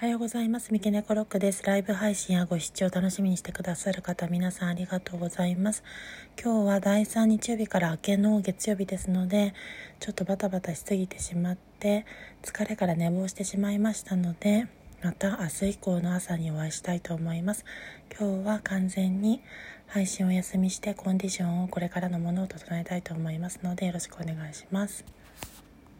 おはようございます。三毛猫ロックです。ライブ配信やご視聴楽しみにしてくださる方、皆さんありがとうございます。今日は第3日曜日から明けの月曜日ですので、ちょっとバタバタしすぎてしまって、疲れから寝坊してしまいましたので、また明日以降の朝にお会いしたいと思います。今日は完全に配信をお休みしてコンディションをこれからのものを整えたいと思いますので、よろしくお願いします。